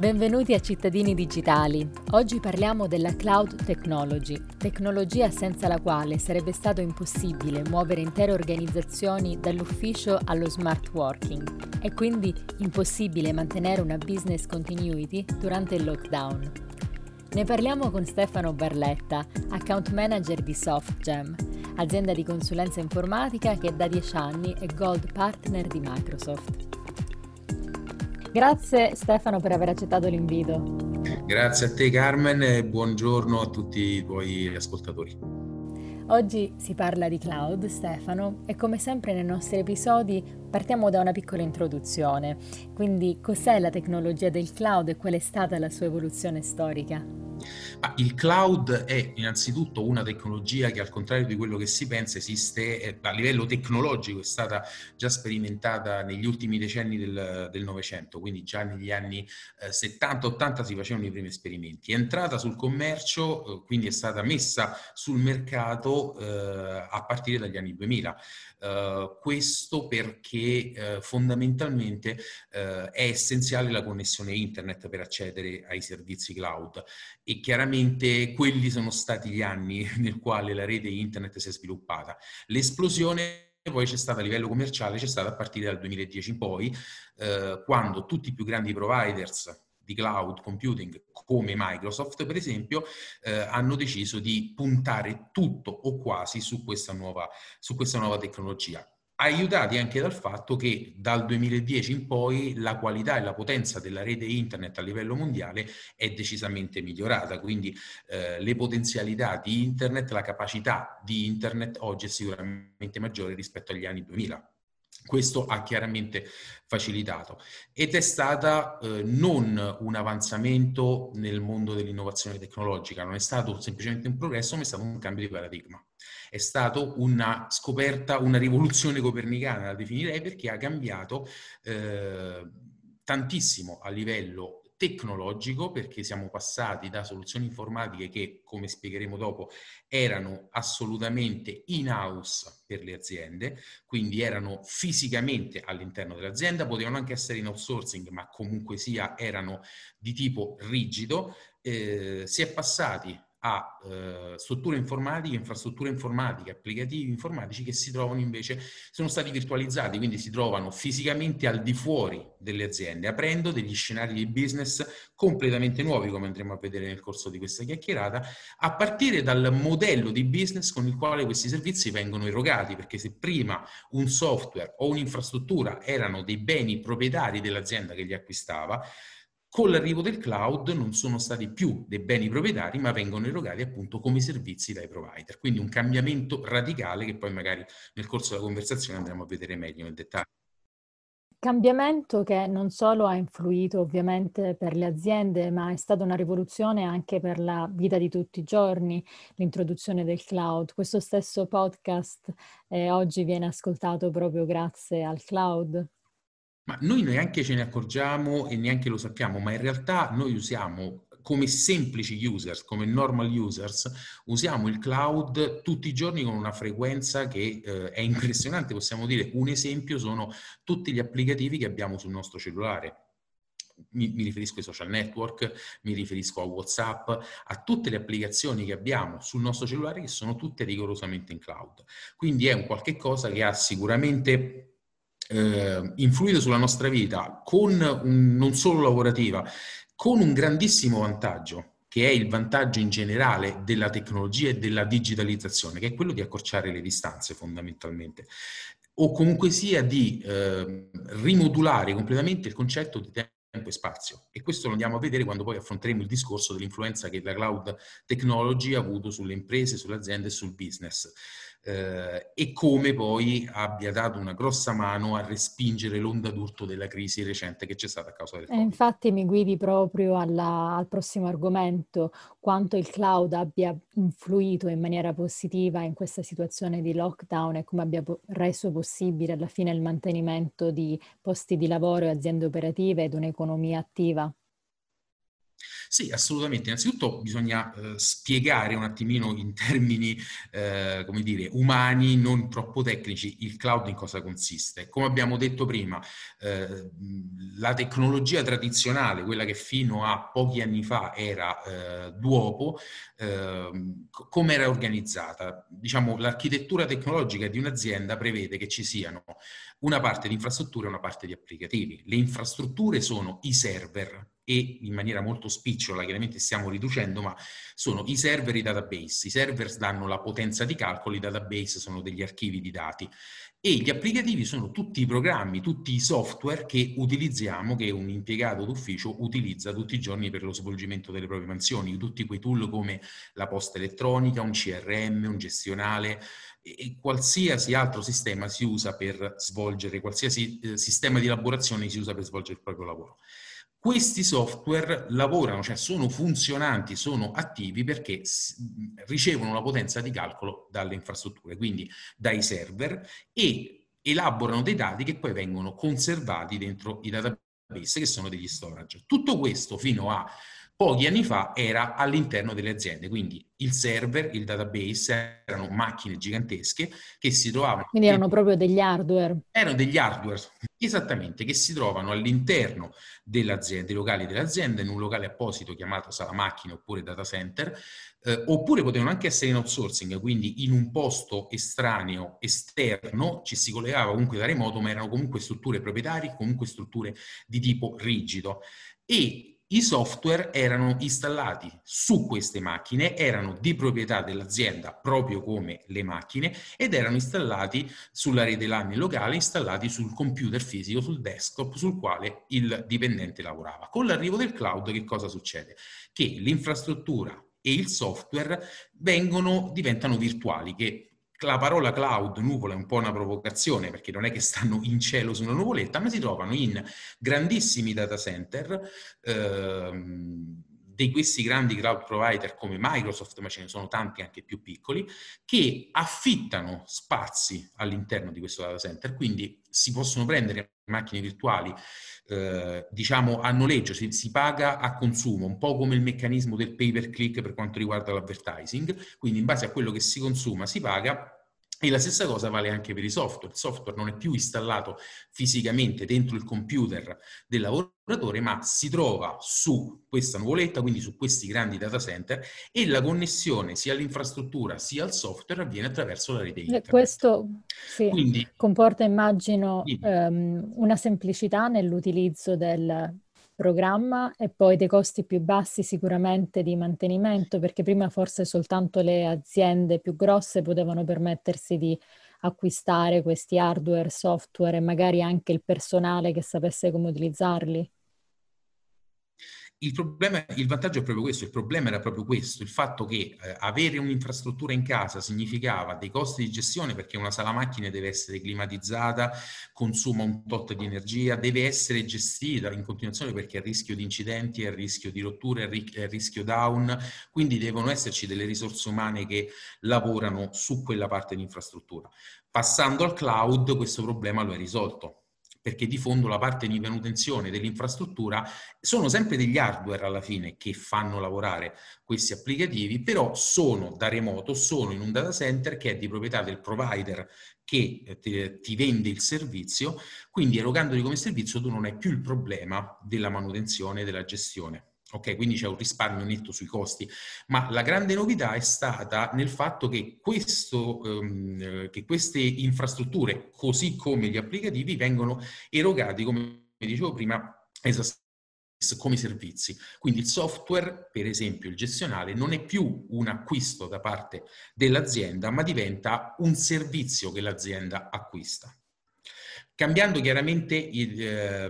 Benvenuti a Cittadini Digitali. Oggi parliamo della cloud technology, tecnologia senza la quale sarebbe stato impossibile muovere intere organizzazioni dall'ufficio allo smart working e quindi impossibile mantenere una business continuity durante il lockdown. Ne parliamo con Stefano Barletta, account manager di SoftGem, azienda di consulenza informatica che da dieci anni è gold partner di Microsoft. Grazie Stefano per aver accettato l'invito. Grazie a te Carmen e buongiorno a tutti i tuoi ascoltatori. Oggi si parla di cloud, Stefano, e come sempre nei nostri episodi partiamo da una piccola introduzione. Quindi cos'è la tecnologia del cloud e qual è stata la sua evoluzione storica? Ma il cloud è innanzitutto una tecnologia che al contrario di quello che si pensa esiste a livello tecnologico, è stata già sperimentata negli ultimi decenni del Novecento, quindi già negli anni eh, 70-80 si facevano i primi esperimenti. È entrata sul commercio, eh, quindi è stata messa sul mercato eh, a partire dagli anni 2000. Uh, questo perché uh, fondamentalmente uh, è essenziale la connessione internet per accedere ai servizi cloud e chiaramente quelli sono stati gli anni nel quale la rete internet si è sviluppata. L'esplosione poi c'è stata a livello commerciale, c'è stata a partire dal 2010 in poi, quando tutti i più grandi providers di cloud computing come Microsoft, per esempio, eh, hanno deciso di puntare tutto o quasi su questa nuova, su questa nuova tecnologia aiutati anche dal fatto che dal 2010 in poi la qualità e la potenza della rete internet a livello mondiale è decisamente migliorata, quindi eh, le potenzialità di internet, la capacità di internet oggi è sicuramente maggiore rispetto agli anni 2000. Questo ha chiaramente facilitato ed è stata eh, non un avanzamento nel mondo dell'innovazione tecnologica, non è stato semplicemente un progresso, ma è stato un cambio di paradigma. È stata una scoperta, una rivoluzione copernicana, la definirei, perché ha cambiato eh, tantissimo a livello tecnologico perché siamo passati da soluzioni informatiche che, come spiegheremo dopo, erano assolutamente in-house per le aziende, quindi erano fisicamente all'interno dell'azienda, potevano anche essere in outsourcing, ma comunque sia erano di tipo rigido. Eh, si è passati a eh, strutture informatiche, infrastrutture informatiche, applicativi informatici che si trovano invece, sono stati virtualizzati, quindi si trovano fisicamente al di fuori delle aziende, aprendo degli scenari di business completamente nuovi, come andremo a vedere nel corso di questa chiacchierata, a partire dal modello di business con il quale questi servizi vengono erogati, perché se prima un software o un'infrastruttura erano dei beni proprietari dell'azienda che li acquistava, con l'arrivo del cloud non sono stati più dei beni proprietari, ma vengono erogati appunto come servizi dai provider. Quindi un cambiamento radicale che poi magari nel corso della conversazione andremo a vedere meglio nel dettaglio. Cambiamento che non solo ha influito ovviamente per le aziende, ma è stata una rivoluzione anche per la vita di tutti i giorni, l'introduzione del cloud. Questo stesso podcast eh, oggi viene ascoltato proprio grazie al cloud. Ma noi neanche ce ne accorgiamo e neanche lo sappiamo, ma in realtà noi usiamo come semplici users, come normal users, usiamo il cloud tutti i giorni con una frequenza che eh, è impressionante. Possiamo dire un esempio sono tutti gli applicativi che abbiamo sul nostro cellulare. Mi, mi, riferisco ai social network, mi riferisco a WhatsApp, a tutte le applicazioni che abbiamo sul nostro cellulare che sono tutte rigorosamente in cloud. Quindi è un qualche cosa che ha sicuramente eh, influito sulla nostra vita con un, non solo lavorativa, con un grandissimo vantaggio che è il vantaggio in generale della tecnologia e della digitalizzazione, che è quello di accorciare le distanze fondamentalmente, o comunque sia di eh, rimodulare completamente il concetto di tempo e spazio. E questo lo andiamo a vedere quando poi affronteremo il discorso dell'influenza che la cloud technology ha avuto sulle imprese, sulle aziende e sul business eh, e come poi abbia dato una grossa mano a respingere l'onda d'urto della crisi recente che c'è stata a causa del Covid. infatti mi guidi proprio alla, al prossimo argomento, quanto il cloud abbia influito in maniera positiva in questa situazione di lockdown e come abbia reso possibile alla fine il mantenimento di posti di lavoro e aziende operative ed un'economia attiva. Sì, assolutamente. Innanzitutto bisogna eh, spiegare un attimino in termini, eh, come dire, umani, non troppo tecnici, il cloud in cosa consiste. Come abbiamo detto prima, eh, la tecnologia tradizionale, quella che fino a pochi anni fa era eh, Duopo, ehm, come era organizzata? Diciamo, l'architettura tecnologica di un'azienda prevede che ci siano una parte di infrastrutture e una parte di applicativi. Le infrastrutture sono i server e in maniera molto spicciola, chiaramente stiamo riducendo, ma sono i server e i database. I server danno la potenza di calcolo, i database sono degli archivi di dati e gli applicativi sono tutti i programmi, tutti i software che utilizziamo, che un impiegato d'ufficio utilizza tutti i giorni per lo svolgimento delle proprie mansioni, tutti quei tool come la posta elettronica, un CRM, un gestionale, e qualsiasi altro sistema si usa per svolgere, qualsiasi eh, sistema di elaborazione si usa per svolgere il proprio lavoro. Questi software lavorano, cioè sono funzionanti, sono attivi perché ricevono la potenza di calcolo dalle infrastrutture, quindi dai server e elaborano dei dati che poi vengono conservati dentro i database che sono degli storage. Tutto questo fino a pochi anni fa era all'interno delle aziende, quindi il server, il database erano macchine gigantesche che si trovavano... Quindi erano proprio degli hardware. Erano degli hardware, esattamente, che si trovano all'interno dei locali dell'azienda, in un locale apposito chiamato sala macchine oppure data center, eh, oppure potevano anche essere in outsourcing, quindi in un posto estraneo, esterno, ci si collegava comunque da remoto, ma erano comunque strutture proprietarie, comunque strutture di tipo rigido. E i software erano installati su queste macchine, erano di proprietà dell'azienda proprio come le macchine ed erano installati sulla rete LAN locale, installati sul computer fisico, sul desktop sul quale il dipendente lavorava. Con l'arrivo del cloud che cosa succede? Che l'infrastruttura e il software vengono, diventano virtuali, che la parola cloud, nuvola, è un po' una provocazione perché non è che stanno in cielo su una nuvoletta, ma si trovano in grandissimi data center ehm, di questi grandi cloud provider come Microsoft, ma ce ne sono tanti anche più piccoli, che affittano spazi all'interno di questo data center, quindi si possono prendere macchine virtuali, eh, diciamo a noleggio, si, si, paga a consumo, un po' come il meccanismo del pay per click per quanto riguarda l'advertising, quindi in base a quello che si consuma si paga e la stessa cosa vale anche per i software. Il software non è più installato fisicamente dentro il computer del lavoratore, ma si trova su questa nuvoletta, quindi su questi grandi data center, e la connessione sia all'infrastruttura sia al software avviene attraverso la rete internet. Questo sì, quindi, comporta, immagino, um, una semplicità nell'utilizzo del programma e poi dei costi più bassi sicuramente di mantenimento, perché prima forse soltanto le aziende più grosse potevano permettersi di acquistare questi hardware, software e magari anche il personale che sapesse come utilizzarli. Il, problema, il vantaggio è proprio questo, il problema era proprio questo, il fatto che eh, avere un'infrastruttura in casa significava dei costi di gestione perché una sala macchine deve essere climatizzata, consuma un tot di energia, deve essere gestita in continuazione perché è a rischio di incidenti, è a rischio di rotture, è a rischio down, quindi devono esserci delle risorse umane che lavorano su quella parte di infrastruttura. Passando al cloud questo problema lo è risolto perché di fondo la parte di manutenzione dell'infrastruttura sono sempre degli hardware alla fine che fanno lavorare questi applicativi, però sono da remoto, sono in un data center che è di proprietà del provider che eh, ti, ti vende il servizio, quindi erogandoli come servizio tu non hai più il problema della manutenzione e della gestione. Ok, quindi c'è un risparmio netto sui costi, ma la grande novità è stata nel fatto che, questo, um, che queste infrastrutture, così come gli applicativi, vengono erogati, come dicevo prima, come servizi. Quindi il software, per esempio il gestionale, non è più un acquisto da parte dell'azienda, ma diventa un servizio che l'azienda acquista cambiando chiaramente il, eh,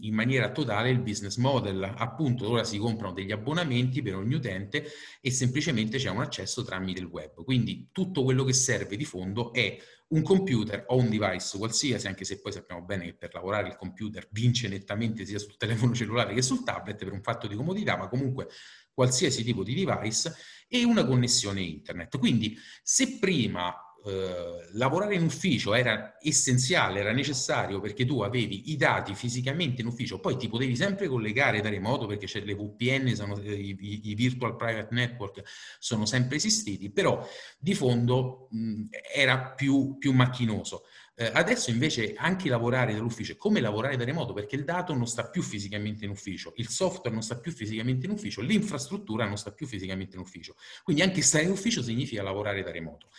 in maniera totale il business model. Appunto, ora si comprano degli abbonamenti per ogni utente e semplicemente c'è un accesso tramite il web. Quindi tutto quello che serve di fondo è un computer o un device qualsiasi, anche se poi sappiamo bene che per lavorare il computer vince nettamente sia sul telefono cellulare che sul tablet per un fatto di comodità, ma comunque qualsiasi tipo di device e una connessione internet. Quindi se prima eh, lavorare in ufficio era essenziale, era necessario perché tu avevi i dati fisicamente in ufficio, poi ti potevi sempre collegare da remoto perché c'è le VPN, sono, i, i, Virtual Private Network sono sempre esistiti, però di fondo mh, era più, più macchinoso. Eh, adesso invece anche lavorare dall'ufficio è come lavorare da remoto perché il dato non sta più fisicamente in ufficio, il software non sta più fisicamente in ufficio, l'infrastruttura non sta più fisicamente in ufficio. Quindi anche stare in ufficio significa lavorare da remoto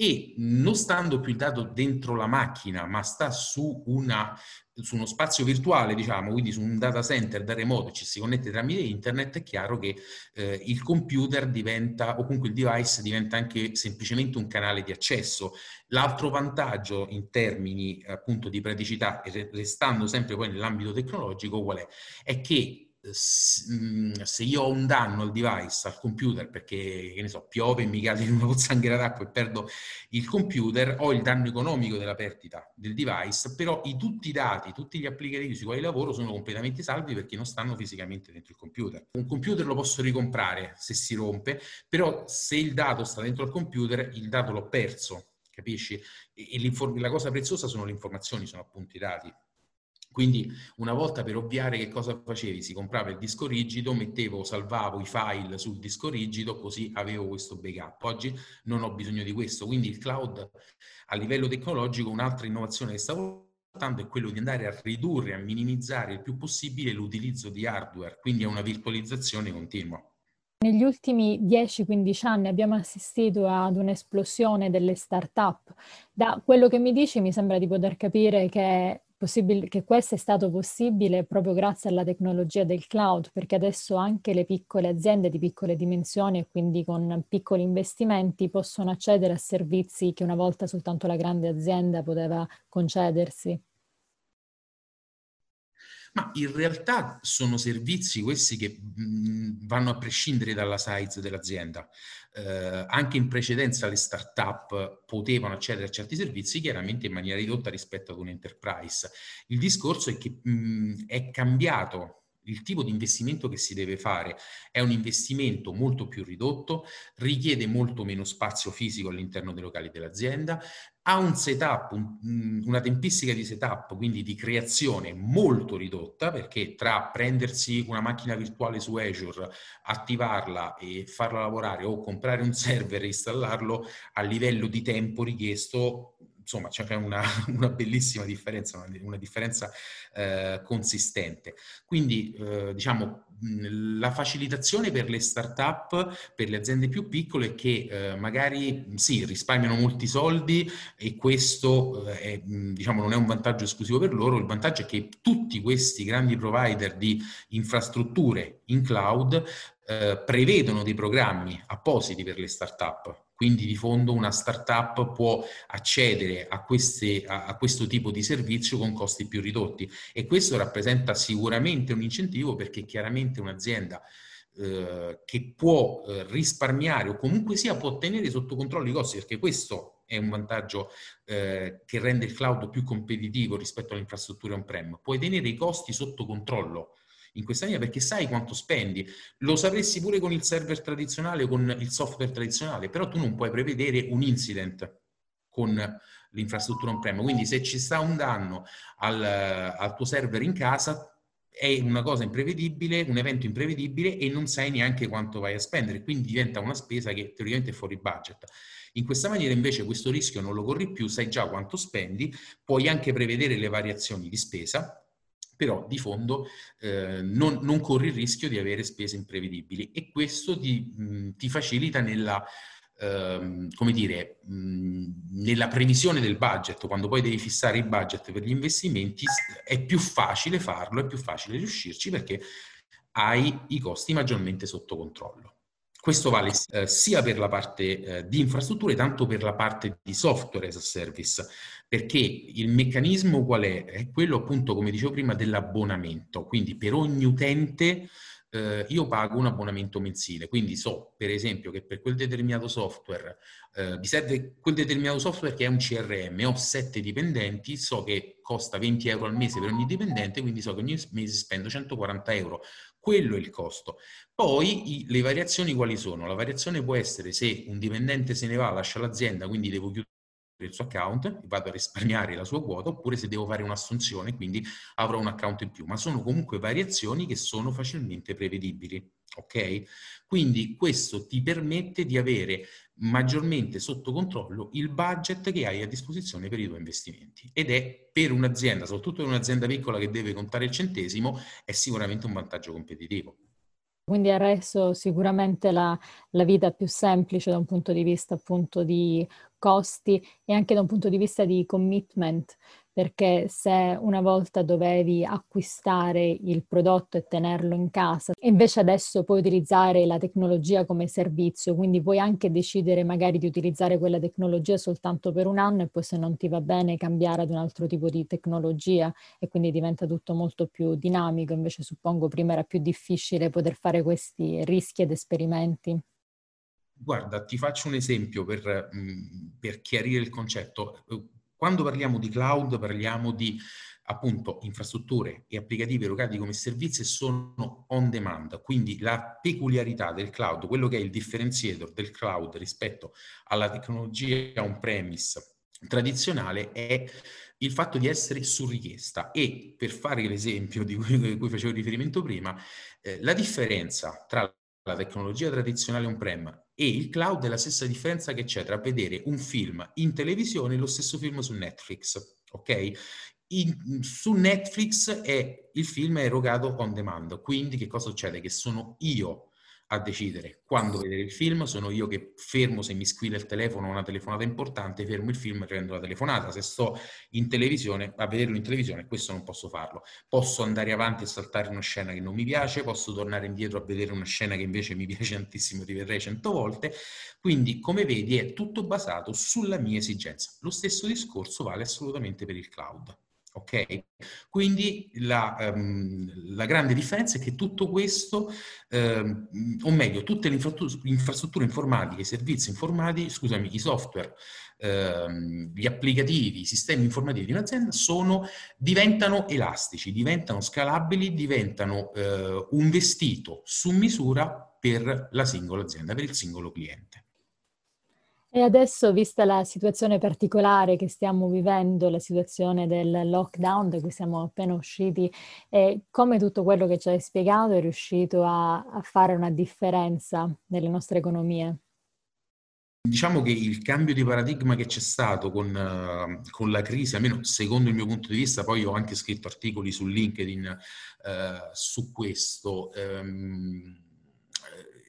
e non stando più il dato dentro la macchina, ma sta su, una, su, uno spazio virtuale, diciamo, quindi su un data center da remoto, ci si connette tramite internet, è chiaro che eh, il computer diventa, o comunque il device diventa anche semplicemente un canale di accesso. L'altro vantaggio in termini appunto di praticità, restando sempre poi nell'ambito tecnologico, qual è? È che se io ho un danno al device, al computer, perché che ne so, piove e mi cade in una pozzanghera d'acqua e perdo il computer, ho il danno economico della perdita del device, però i, tutti i dati, tutti gli applicativi sui quali lavoro sono completamente salvi perché non stanno fisicamente dentro il computer. Un computer lo posso ricomprare se si rompe, però se il dato sta dentro il computer, il dato l'ho perso, capisci? E la cosa preziosa sono le informazioni, sono appunto i dati. Quindi una volta per ovviare che cosa facevi? Si comprava il disco rigido, mettevo, salvavo i file sul disco rigido, così avevo questo backup. Oggi non ho bisogno di questo, quindi il cloud a livello tecnologico, un'altra innovazione che stavo portando è quello di andare a ridurre, a minimizzare il più possibile l'utilizzo di hardware, quindi a una virtualizzazione continua. Negli ultimi 10-15 anni abbiamo assistito ad un'esplosione delle start-up. Da quello che mi dici mi sembra di poter capire che che questo è stato possibile proprio grazie alla tecnologia del cloud, perché adesso anche le piccole aziende di piccole dimensioni e quindi con piccoli investimenti possono accedere a servizi che una volta soltanto la grande azienda poteva concedersi. Ma in realtà sono servizi questi che vanno a prescindere dalla size dell'azienda. Eh, anche in precedenza le start-up potevano accedere a certi servizi, chiaramente in maniera ridotta rispetto ad un enterprise. Il discorso è che mh, è cambiato il tipo di investimento che si deve fare è un investimento molto più ridotto, richiede molto meno spazio fisico all'interno dei locali dell'azienda, ha un setup, un, una tempistica di setup, quindi di creazione molto ridotta, perché tra prendersi una macchina virtuale su Azure, attivarla e farla lavorare o comprare un server e installarlo a livello di tempo richiesto insomma c'è una, una, bellissima differenza, una, una differenza eh, consistente. Quindi eh, diciamo la facilitazione per le start-up, per le aziende più piccole che eh, magari sì, risparmiano molti soldi e questo eh, è, diciamo, non è un vantaggio esclusivo per loro, il vantaggio è che tutti questi grandi provider di infrastrutture in cloud eh, prevedono dei programmi appositi per le start-up quindi di fondo una startup può accedere a, queste, a, a, questo tipo di servizio con costi più ridotti e questo rappresenta sicuramente un incentivo perché chiaramente un'azienda eh, che può eh, risparmiare o comunque sia può tenere sotto controllo i costi perché questo è un vantaggio eh, che rende il cloud più competitivo rispetto alle infrastrutture on-prem. Puoi tenere i costi sotto controllo in questa linea perché sai quanto spendi. Lo sapresti pure con il server tradizionale o con il software tradizionale, però tu non puoi prevedere un incident con l'infrastruttura on-prem. Quindi se ci sta un danno al, al tuo server in casa, è una cosa imprevedibile, un evento imprevedibile e non sai neanche quanto vai a spendere, quindi diventa una spesa che teoricamente è fuori budget. In questa maniera invece questo rischio non lo corri più, sai già quanto spendi, puoi anche prevedere le variazioni di spesa però di fondo eh, non, non, corri il rischio di avere spese imprevedibili e questo ti, mh, ti facilita nella, ehm, dire, mh, nella previsione del budget, quando poi devi fissare il budget per gli investimenti, è più facile farlo, è più facile riuscirci perché hai i costi maggiormente sotto controllo. Questo vale eh, sia per la parte eh, di infrastrutture, tanto per la parte di software as a service, perché il meccanismo qual è? È quello appunto, come dicevo prima, dell'abbonamento. Quindi per ogni utente eh, io pago un abbonamento mensile. Quindi so, per esempio, che per quel determinato software eh, mi serve quel determinato software che è un CRM, ho sette dipendenti, so che costa 20 euro al mese per ogni dipendente, quindi so che ogni mese spendo 140 euro quello è il costo. Poi le variazioni quali sono? La variazione può essere se un dipendente se ne va, lascia l'azienda, quindi devo chiudere il suo account, vado a risparmiare la sua quota, oppure se devo fare un'assunzione, quindi avrò un account in più, ma sono comunque variazioni che sono facilmente prevedibili. Ok? Quindi questo ti permette di avere maggiormente sotto controllo il budget che hai a disposizione per i tuoi investimenti ed è per un'azienda, soprattutto per un'azienda piccola che deve contare il centesimo, è sicuramente un vantaggio competitivo. Quindi ha reso sicuramente la, la, vita più semplice da un punto di vista appunto di costi e anche da un punto di vista di commitment, perché se una volta dovevi acquistare il prodotto e tenerlo in casa, invece adesso puoi utilizzare la tecnologia come servizio, quindi puoi anche decidere magari di utilizzare quella tecnologia soltanto per un anno e poi se non ti va bene cambiare ad un altro tipo di tecnologia e quindi diventa tutto molto più dinamico, invece suppongo prima era più difficile poter fare questi rischi ed esperimenti. Guarda, ti faccio un esempio per, mm, per chiarire il concetto quando parliamo di cloud parliamo di appunto infrastrutture e applicativi erogati come servizi sono on demand, quindi la peculiarità del cloud, quello che è il differenziator del cloud rispetto alla tecnologia on-premise tradizionale è il fatto di essere su richiesta. E per fare l'esempio di cui, facevo riferimento prima, eh, la differenza tra la tecnologia tradizionale on-prem e il cloud è la stessa differenza che c'è tra vedere un film in televisione e lo stesso film su Netflix, ok? In, su Netflix è, il film è erogato on demand, quindi che cosa succede? Che sono io a decidere quando vedere il film, sono io che fermo se mi squilla il telefono una telefonata importante, fermo il film e prendo la telefonata. Se sto in televisione, a vederlo in televisione, questo non posso farlo. Posso andare avanti e saltare una scena che non mi piace, posso tornare indietro a vedere una scena che invece mi piace tantissimo, ti vedrei cento volte. Quindi, come vedi, è tutto basato sulla mia esigenza. Lo stesso discorso vale assolutamente per il cloud. Ok? Quindi la, um, la, grande differenza è che tutto questo, um, o meglio, tutte le infrastrutture, informatiche, i servizi informatici, scusami, i software, um, gli applicativi, i sistemi informativi di un'azienda sono, diventano elastici, diventano scalabili, diventano uh, un vestito su misura per la singola azienda, per il singolo cliente. E adesso, vista la situazione particolare che stiamo vivendo, la situazione del lockdown da cui siamo appena usciti, eh, come tutto quello che ci hai spiegato è riuscito a, a fare una differenza nelle nostre economie? Diciamo che il cambio di paradigma che c'è stato con, uh, con, la crisi, almeno secondo il mio punto di vista, poi ho anche scritto articoli su LinkedIn uh, su questo. Um,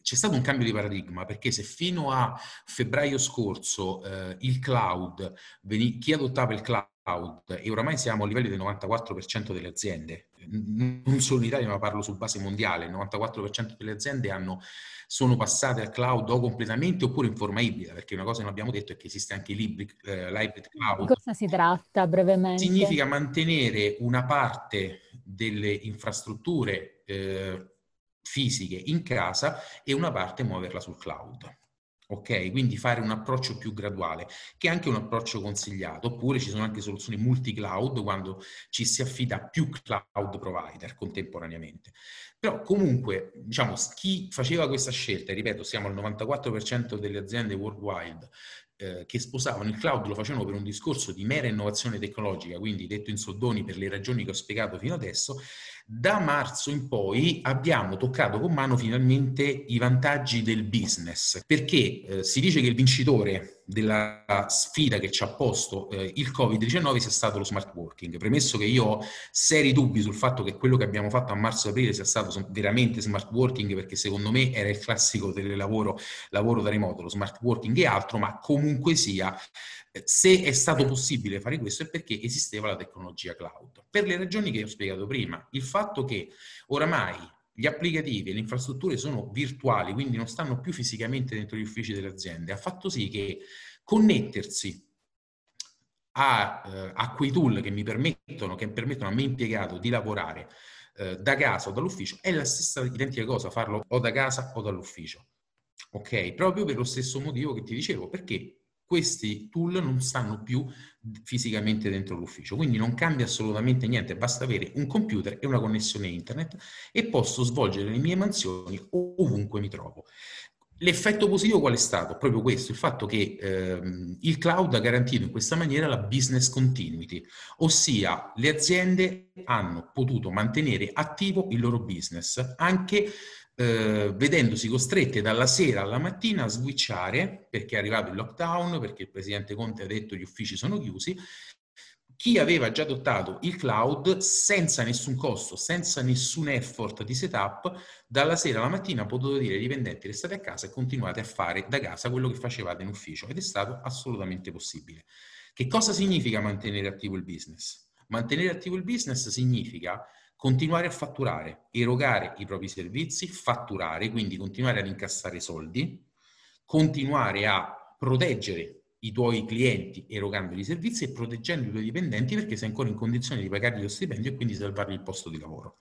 c'è stato un cambio di paradigma perché se fino a febbraio scorso eh, il cloud, veni- chi adottava il cloud, e oramai siamo a livelli del 94% delle aziende, non solo in Italia ma parlo su base mondiale, il 94% delle aziende hanno, sono passate al cloud o completamente oppure in forma ibrida, perché una cosa che non abbiamo detto è che esiste anche l'hybrid, eh, l'hybrid cloud. Di cosa si tratta brevemente? Significa mantenere una parte delle infrastrutture eh, fisiche in casa e una parte muoverla sul cloud. Ok, quindi fare un approccio più graduale, che è anche un approccio consigliato, oppure ci sono anche soluzioni multi-cloud quando ci si affida a più cloud provider contemporaneamente. Però comunque, diciamo, chi faceva questa scelta, ripeto, siamo al 94% delle aziende worldwide eh, che sposavano il cloud, lo facevano per un discorso di mera innovazione tecnologica, quindi detto in soldoni per le ragioni che ho spiegato fino adesso, da marzo in poi abbiamo toccato con mano finalmente i vantaggi del business, perché eh, si dice che il vincitore della sfida che ci ha posto eh, il Covid-19 sia stato lo smart working. Premesso che io ho seri dubbi sul fatto che quello che abbiamo fatto a marzo-aprile sia stato veramente smart working, perché secondo me era il classico telelavoro, lavoro da remoto, lo smart working e altro, ma comunque sia se è stato possibile fare questo è perché esisteva la tecnologia cloud. Per le ragioni che ho spiegato prima, il fatto che oramai gli applicativi e le infrastrutture sono virtuali, quindi non stanno più fisicamente dentro gli uffici delle aziende, ha fatto sì che connettersi a, eh, a quei tool che mi permettono, che permettono a me impiegato di lavorare eh, da casa o dall'ufficio è la stessa identica cosa, farlo o da casa o dall'ufficio. Ok? Proprio per lo stesso motivo che ti dicevo, perché questi tool non stanno più fisicamente dentro l'ufficio, quindi non cambia assolutamente niente, basta avere un computer e una connessione internet e posso svolgere le mie mansioni ovunque mi trovo. L'effetto positivo qual è stato? Proprio questo, il fatto che ehm, il cloud ha garantito in questa maniera la business continuity, ossia le aziende hanno potuto mantenere attivo il loro business anche eh, vedendosi costrette dalla sera alla mattina a switchare perché è arrivato il lockdown, perché il presidente Conte ha detto gli uffici sono chiusi chi aveva già adottato il cloud senza nessun costo, senza nessun effort di setup, dalla sera alla mattina ha potuto dire ai dipendenti restate a casa e continuate a fare da casa quello che facevate in ufficio ed è stato assolutamente possibile. Che cosa significa mantenere attivo il business? Mantenere attivo il business significa continuare a fatturare, erogare i propri servizi, fatturare, quindi continuare ad incassare soldi, continuare a proteggere i tuoi clienti erogando i servizi e proteggendo i tuoi dipendenti perché sei ancora in condizione di pagargli lo stipendio e quindi salvargli il posto di lavoro.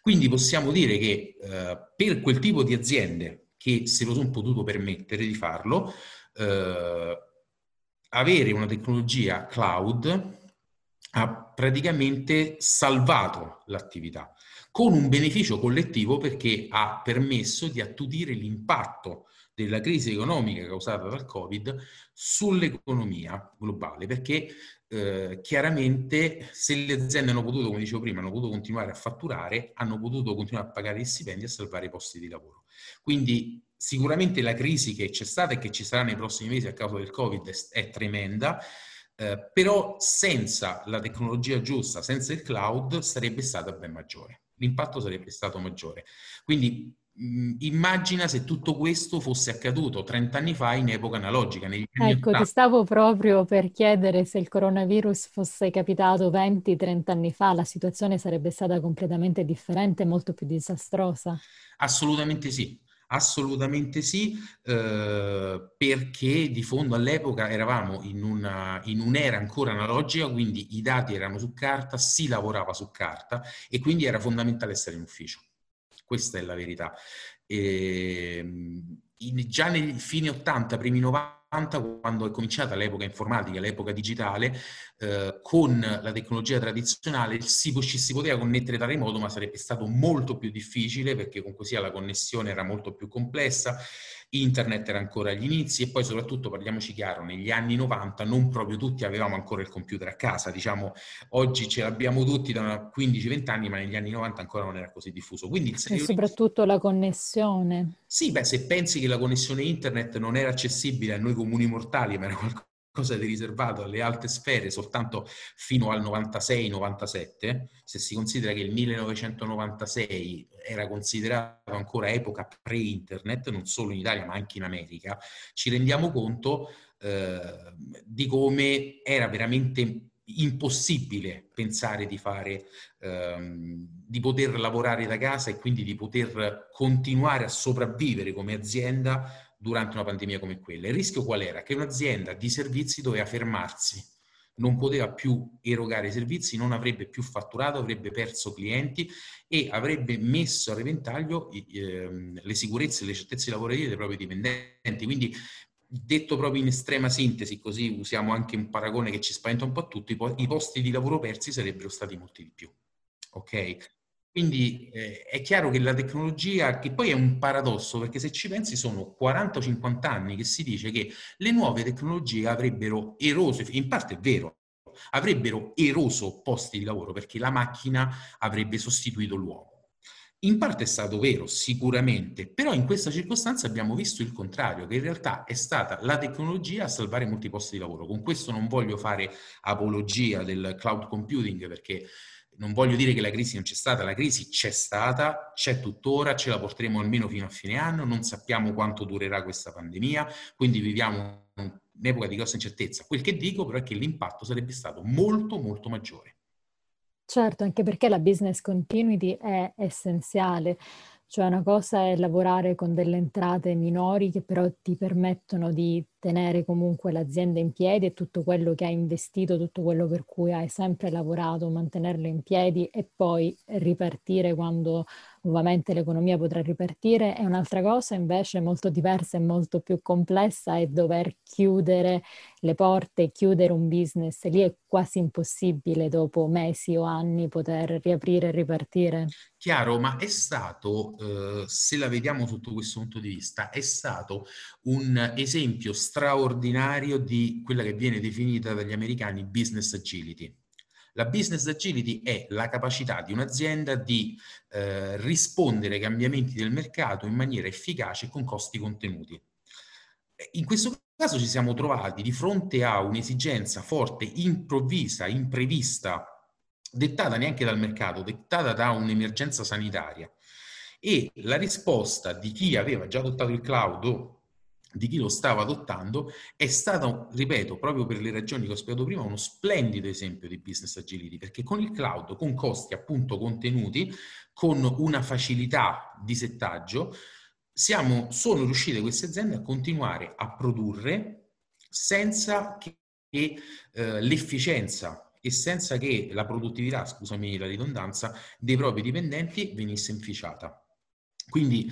Quindi possiamo dire che eh, per quel tipo di aziende che se lo sono potuto permettere di farlo, eh, avere una tecnologia cloud ha praticamente salvato l'attività con un beneficio collettivo perché ha permesso di attutire l'impatto della crisi economica causata dal Covid sull'economia globale, perché eh, chiaramente se le aziende hanno potuto, come dicevo prima, hanno potuto continuare a fatturare, hanno potuto continuare a pagare gli stipendi e salvare i posti di lavoro. Quindi sicuramente la crisi che c'è stata e che ci sarà nei prossimi mesi a causa del Covid è tremenda, eh, però senza la tecnologia giusta, senza il cloud, sarebbe stata ben maggiore. L'impatto sarebbe stato maggiore. Quindi immagina se tutto questo fosse accaduto 30 anni fa in epoca analogica. ecco, ti stavo proprio per chiedere se il coronavirus fosse capitato 20-30 anni fa, la situazione sarebbe stata completamente differente, molto più disastrosa. Assolutamente sì. Assolutamente sì, eh, perché di fondo all'epoca eravamo in, una, in un'era ancora analogica, quindi i dati erano su carta, si lavorava su carta e quindi era fondamentale essere in ufficio. Questa è la verità. E, ehm, in, già nei fine 80, primi 90, quando è cominciata l'epoca informatica, l'epoca digitale, eh, con la tecnologia tradizionale si, si poteva connettere da remoto, ma sarebbe stato molto più difficile perché comunque sia la connessione era molto più complessa internet era ancora agli inizi e poi soprattutto, parliamoci chiaro, negli anni 90 non proprio tutti avevamo ancora il computer a casa, diciamo oggi ce l'abbiamo tutti da 15-20 anni, ma negli anni 90 ancora non era così diffuso. Quindi il... E soprattutto la connessione. Sì, beh, se pensi che la connessione internet non era accessibile a noi comuni mortali, ma era qualcosa qualcosa di riservato alle alte sfere soltanto fino al 96-97, se si considera che il 1996 era considerato ancora epoca pre-internet, non solo in Italia ma anche in America, ci rendiamo conto eh, di come era veramente impossibile pensare di fare, ehm, di poter lavorare da casa e quindi di poter continuare a sopravvivere come azienda durante una pandemia come quella. Il rischio qual era? Che un'azienda di servizi doveva fermarsi, non poteva più erogare i servizi, non avrebbe più fatturato, avrebbe perso clienti e avrebbe messo a repentaglio eh, le sicurezze e le certezze lavorative dei propri dipendenti. Quindi detto proprio in estrema sintesi, così usiamo anche un paragone che ci spaventa un po' a tutti, i posti di lavoro persi sarebbero stati molti di più. Ok? Quindi eh, è chiaro che la tecnologia, che poi è un paradosso, perché se ci pensi sono 40 o 50 anni che si dice che le nuove tecnologie avrebbero eroso, in parte è vero, avrebbero eroso posti di lavoro perché la macchina avrebbe sostituito l'uomo. In parte è stato vero, sicuramente, però in questa circostanza abbiamo visto il contrario, che in realtà è stata la tecnologia a salvare molti posti di lavoro. Con questo non voglio fare apologia del cloud computing perché non voglio dire che la crisi non c'è stata, la crisi c'è stata, c'è tuttora, ce la porteremo almeno fino a fine anno, non sappiamo quanto durerà questa pandemia, quindi viviamo un'epoca di grossa incertezza. Quel che dico però è che l'impatto sarebbe stato molto molto maggiore. Certo, anche perché la business continuity è essenziale. Cioè una cosa è lavorare con delle entrate minori che però ti permettono di tenere comunque l'azienda in piedi e tutto quello che hai investito, tutto quello per cui hai sempre lavorato, mantenerlo in piedi e poi ripartire quando nuovamente l'economia potrà ripartire. E un'altra cosa invece molto diversa e molto più complessa è dover chiudere le porte, chiudere un business. Lì è quasi impossibile dopo mesi o anni poter riaprire e ripartire. Chiaro, ma è stato, eh, se la vediamo sotto questo punto di vista, è stato un esempio straordinario di quella che viene definita dagli americani business agility. La business agility è la capacità di un'azienda di eh, rispondere ai cambiamenti del mercato in maniera efficace e con costi contenuti. In questo caso ci siamo trovati di fronte a un'esigenza forte, improvvisa, imprevista, dettata neanche dal mercato, dettata da un'emergenza sanitaria. E la risposta di chi aveva già adottato il cloud o di chi lo stava adottando è stato, ripeto, proprio per le ragioni che ho spiegato prima, uno splendido esempio di business agility, perché con il cloud, con costi appunto contenuti, con una facilità di settaggio, siamo, sono riuscite queste aziende a continuare a produrre senza che eh, l'efficienza e senza che la produttività, scusami la ridondanza, dei propri dipendenti venisse inficiata. Quindi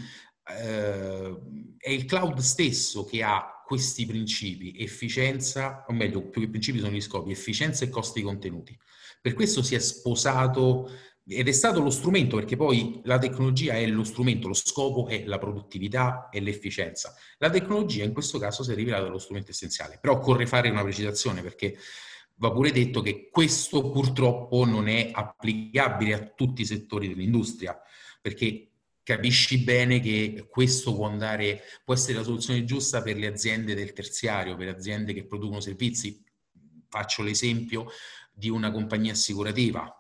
eh, è il cloud stesso che ha questi principi, efficienza, o meglio, più che principi sono gli scopi, efficienza e costi contenuti. Per questo si è sposato ed è stato lo strumento, perché poi la tecnologia è lo strumento, lo scopo è la produttività e l'efficienza. La tecnologia in questo caso si è rivelata lo strumento essenziale, però occorre fare una precisazione perché va pure detto che questo purtroppo non è applicabile a tutti i settori dell'industria, perché capisci bene che questo può andare, può essere la soluzione giusta per le aziende del terziario, per aziende che producono servizi. Faccio l'esempio di una compagnia assicurativa,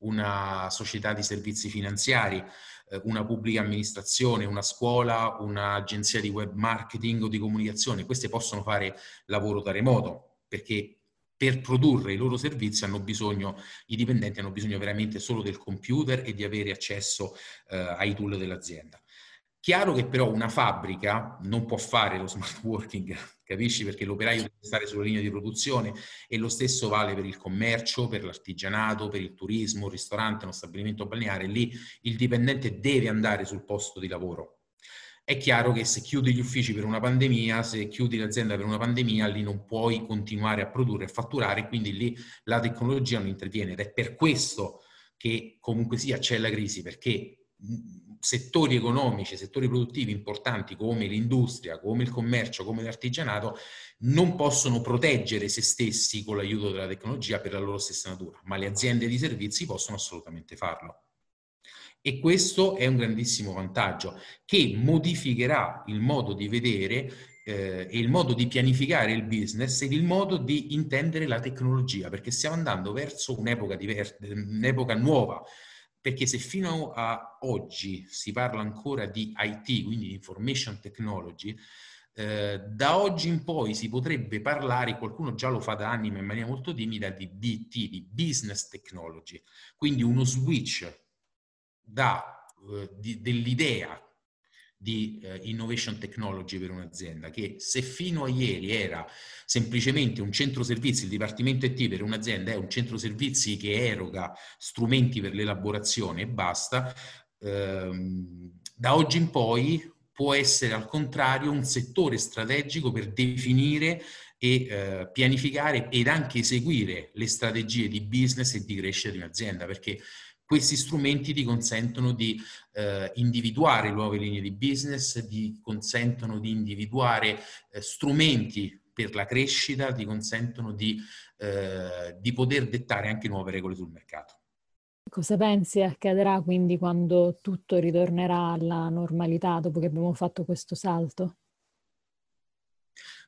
una società di servizi finanziari, eh, una pubblica amministrazione, una scuola, un'agenzia di web marketing o di comunicazione. Queste possono fare lavoro da remoto perché per produrre i loro servizi hanno bisogno, i dipendenti hanno bisogno veramente solo del computer e di avere accesso eh, ai tool dell'azienda. Chiaro che però una fabbrica non può fare lo smart working, capisci? Perché l'operaio deve stare sulla linea di produzione e lo stesso vale per il commercio, per l'artigianato, per il turismo, il ristorante, uno stabilimento balneare. Lì il dipendente deve andare sul posto di lavoro è chiaro che se chiudi gli uffici per una pandemia, se chiudi l'azienda per una pandemia, lì non puoi continuare a produrre e fatturare, quindi lì la tecnologia non interviene ed è per questo che comunque sia c'è la crisi, perché settori economici, settori produttivi importanti come l'industria, come il commercio, come l'artigianato, non possono proteggere se stessi con l'aiuto della tecnologia per la loro stessa natura, ma le aziende di servizi possono assolutamente farlo. E questo è un grandissimo vantaggio che modificherà il modo di vedere eh, e il modo di pianificare il business ed il modo di intendere la tecnologia, perché stiamo andando verso un'epoca, diver- un'epoca nuova. Perché se fino a oggi si parla ancora di IT, quindi di information technology, eh, da oggi in poi si potrebbe parlare, qualcuno già lo fa da anni ma in maniera molto timida, di BT, di business technology, quindi uno switch eh, dell'idea di eh, innovation technology per un'azienda che se fino a ieri era semplicemente un centro servizi, il dipartimento IT per un'azienda è un centro servizi che eroga strumenti per l'elaborazione e basta, ehm, da oggi in poi può essere al contrario un settore strategico per definire e eh, pianificare ed anche eseguire le strategie di business e di crescita di un'azienda, perché questi strumenti ti consentono di eh, individuare nuove linee di business, ti consentono di individuare eh, strumenti per la crescita, ti consentono di, eh, di poter dettare anche nuove regole sul mercato. Cosa pensi accadrà quindi quando tutto ritornerà alla normalità dopo che abbiamo fatto questo salto?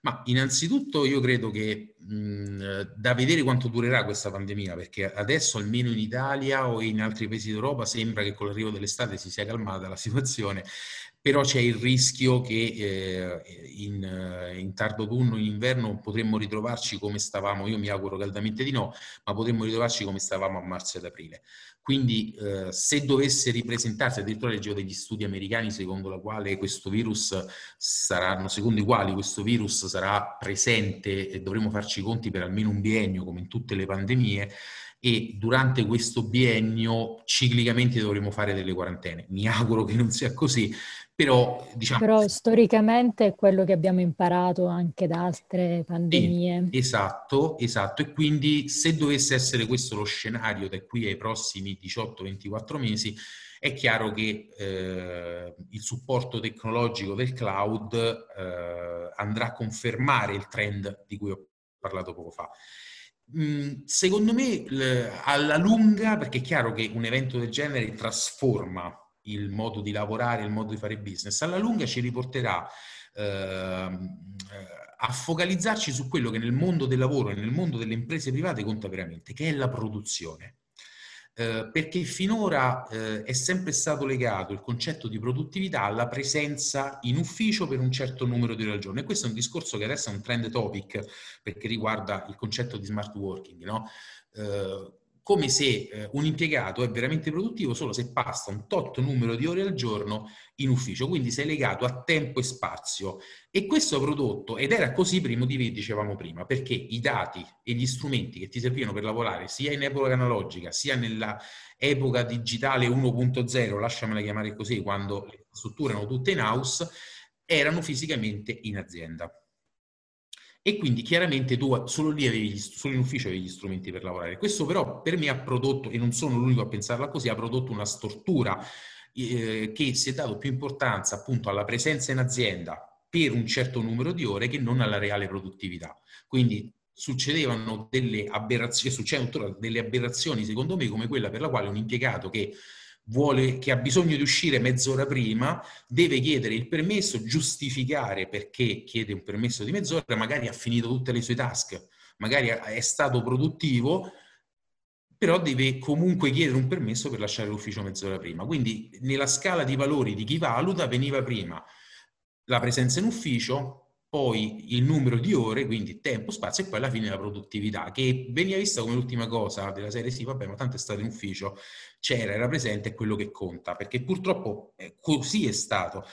Ma innanzitutto io credo che mh, da vedere quanto durerà questa pandemia, perché adesso almeno in Italia o in altri paesi d'Europa sembra che con l'arrivo dell'estate si sia calmata la situazione, però c'è il rischio che eh, in, eh, in, tardo autunno, in inverno potremmo ritrovarci come stavamo, io mi auguro caldamente di no, ma potremmo ritrovarci come stavamo a marzo ed aprile. Quindi eh, se dovesse ripresentarsi, addirittura leggevo degli studi americani secondo, saranno, secondo i quali questo virus sarà presente e dovremo farci conti per almeno un biennio come in tutte le pandemie, e durante questo biennio ciclicamente dovremo fare delle quarantene. Mi auguro che non sia così, però diciamo... Però storicamente è quello che abbiamo imparato anche da altre pandemie. Eh, esatto, esatto. E quindi se dovesse essere questo lo scenario da qui ai prossimi 18-24 mesi, è chiaro che eh, il supporto tecnologico del cloud eh, andrà a confermare il trend di cui ho parlato poco fa. Mm, secondo me alla lunga, perché è chiaro che un evento del genere trasforma il modo di lavorare, il modo di fare business, alla lunga ci riporterà ehm, eh, a focalizzarci su quello che nel mondo del lavoro e nel mondo delle imprese private conta veramente, che è la produzione. Eh, perché finora eh, è sempre stato legato il concetto di produttività alla presenza in ufficio per un certo numero di ore al giorno. E questo è un discorso che adesso è un trend topic perché riguarda il concetto di smart working, no? eh, come se eh, un impiegato è veramente produttivo solo se passa un tot numero di ore al giorno in ufficio, quindi sei legato a tempo e spazio. E questo prodotto, ed era così per i motivi che dicevamo prima, perché i dati e gli strumenti che ti servivano per lavorare sia in epoca analogica, sia nella epoca digitale 1.0, lasciamela chiamare così, quando le strutture erano tutte in house, erano fisicamente in azienda e quindi chiaramente tu solo lì avevi, solo in ufficio avevi gli strumenti per lavorare. Questo però per me ha prodotto, e non sono l'unico a pensarla così, ha prodotto una stortura eh, che si è dato più importanza appunto alla presenza in azienda per un certo numero di ore che non alla reale produttività. Quindi succedevano delle aberrazioni, succedono delle aberrazioni secondo me come quella per la quale un impiegato che vuole, che ha bisogno di uscire mezz'ora prima, deve chiedere il permesso, giustificare perché chiede un permesso di mezz'ora, magari ha finito tutte le sue task, magari è stato produttivo, però deve comunque chiedere un permesso per lasciare l'ufficio mezz'ora prima. Quindi nella scala di valori di chi valuta veniva prima la presenza in ufficio, poi il numero di ore, quindi tempo, spazio e poi alla fine la produttività, che veniva vista come l'ultima cosa della serie sì, vabbè, ma tanto è stato in ufficio, c'era, era presente, è quello che conta, perché purtroppo eh, così è stato.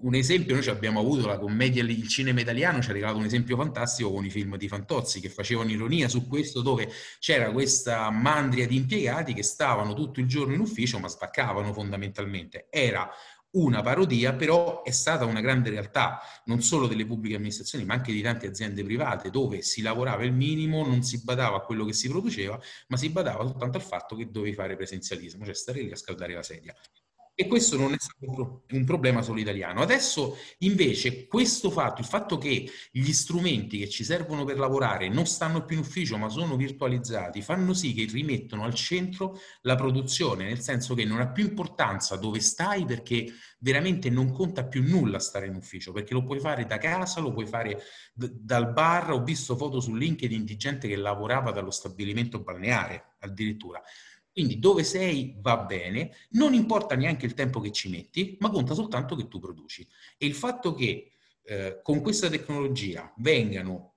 Un esempio, noi abbiamo avuto la commedia, il cinema italiano ci ha regalato un esempio fantastico con i film di Fantozzi che facevano ironia su questo, dove c'era questa mandria di impiegati che stavano tutto il giorno in ufficio ma spaccavano fondamentalmente. Era una parodia, però è stata una grande realtà, non solo delle pubbliche amministrazioni, ma anche di tante aziende private, dove si lavorava il minimo, non si badava a quello che si produceva, ma si badava soltanto al fatto che dovevi fare presenzialismo, cioè stare lì a scaldare la sedia. E questo non è stato un problema solo italiano. Adesso invece questo fatto, il fatto che gli strumenti che ci servono per lavorare non stanno più in ufficio ma sono virtualizzati, fanno sì che rimettono al centro la produzione, nel senso che non ha più importanza dove stai perché veramente non conta più nulla stare in ufficio, perché lo puoi fare da casa, lo puoi fare d- dal bar, ho visto foto su LinkedIn di gente che lavorava dallo stabilimento balneare addirittura. Quindi dove sei va bene, non importa neanche il tempo che ci metti, ma conta soltanto che tu produci. E il fatto che eh, con questa tecnologia vengano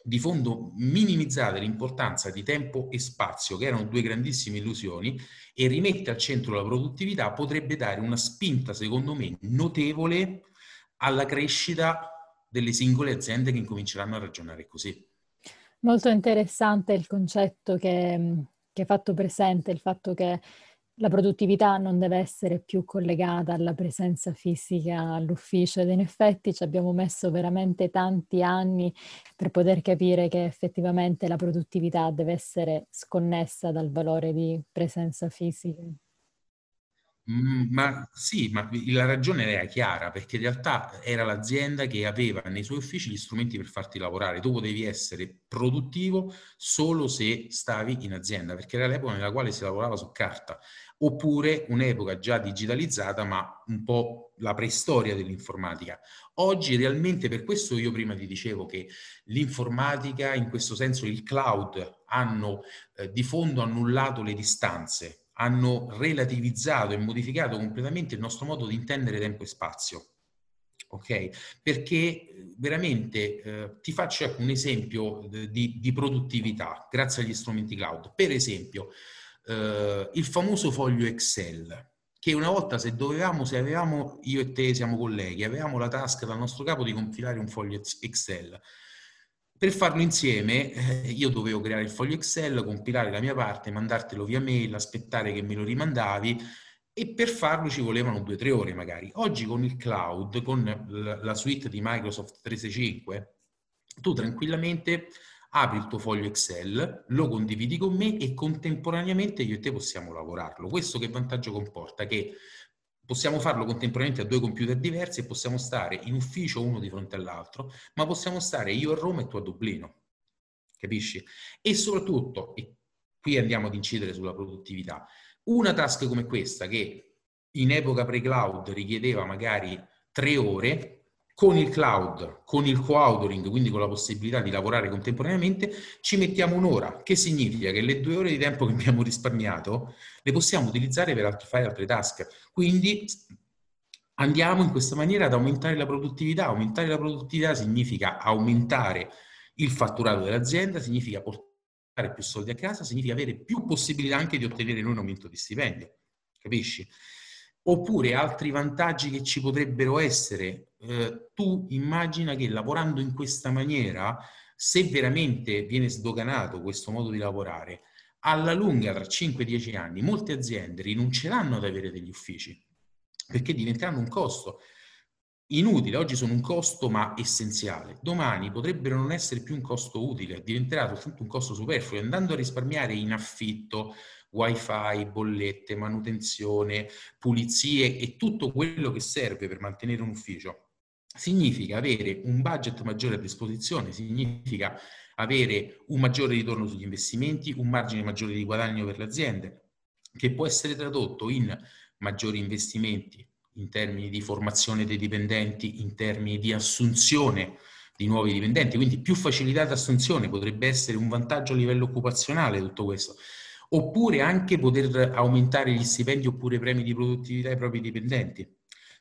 di fondo minimizzate l'importanza di tempo e spazio, che erano due grandissime illusioni, e rimette al centro la produttività, potrebbe dare una spinta, secondo me, notevole alla crescita delle singole aziende che incominceranno a ragionare così. Molto interessante il concetto che che hai fatto presente il fatto che la produttività non deve essere più collegata alla presenza fisica all'ufficio ed in effetti ci abbiamo messo veramente tanti anni per poter capire che effettivamente la produttività deve essere sconnessa dal valore di presenza fisica. Mm, ma sì, ma la ragione era chiara, perché in realtà era l'azienda che aveva nei suoi uffici gli strumenti per farti lavorare. Tu potevi essere produttivo solo se stavi in azienda, perché era l'epoca nella quale si lavorava su carta, oppure un'epoca già digitalizzata, ma un po' la preistoria dell'informatica. Oggi realmente per questo io prima ti dicevo che l'informatica, in questo senso il cloud, hanno eh, di fondo annullato le distanze hanno relativizzato e modificato completamente il nostro modo di intendere tempo e spazio. Ok? Perché veramente eh, ti faccio ecco, un esempio di, di, produttività grazie agli strumenti cloud. Per esempio, eh, il famoso foglio Excel che una volta se dovevamo, se avevamo, io e te siamo colleghi, avevamo la task dal nostro capo di compilare un foglio Excel. Per farlo insieme eh, io dovevo creare il foglio Excel, compilare la mia parte, mandartelo via mail, aspettare che me lo rimandavi e per farlo ci volevano due o tre ore magari. Oggi con il cloud, con la suite di Microsoft 365, tu tranquillamente apri il tuo foglio Excel, lo condividi con me e contemporaneamente io e te possiamo lavorarlo. Questo che vantaggio comporta? Che possiamo farlo contemporaneamente a due computer diversi e possiamo stare in ufficio uno di fronte all'altro, ma possiamo stare io a Roma e tu a Dublino. Capisci? E soprattutto, e qui andiamo ad incidere sulla produttività, una task come questa che in epoca pre-cloud richiedeva magari tre ore, con il cloud, con il co-authoring, quindi con la possibilità di lavorare contemporaneamente, ci mettiamo un'ora, che significa che le due ore di tempo che abbiamo risparmiato le possiamo utilizzare per fare altre task. Quindi andiamo in questa maniera ad aumentare la produttività. Aumentare la produttività significa aumentare il fatturato dell'azienda, significa portare più soldi a casa, significa avere più possibilità anche di ottenere noi un aumento di stipendio. Capisci? Oppure altri vantaggi che ci potrebbero essere. Eh, tu immagina che lavorando in questa maniera, se veramente viene sdoganato questo modo di lavorare, alla lunga, tra 5-10 anni, molte aziende rinunceranno ad avere degli uffici perché diventeranno un costo inutile. Oggi sono un costo ma essenziale. Domani potrebbero non essere più un costo utile, diventerà soltanto un costo superfluo. Andando a risparmiare in affitto, wifi, bollette, manutenzione, pulizie e tutto quello che serve per mantenere un ufficio. Significa avere un budget maggiore a disposizione, significa avere un maggiore ritorno sugli investimenti, un margine maggiore di guadagno per le aziende, che può essere tradotto in maggiori investimenti in termini di formazione dei dipendenti, in termini di assunzione di nuovi dipendenti, quindi più facilità di assunzione potrebbe essere un vantaggio a livello occupazionale tutto questo oppure anche poter aumentare gli stipendi oppure premi di produttività ai propri dipendenti.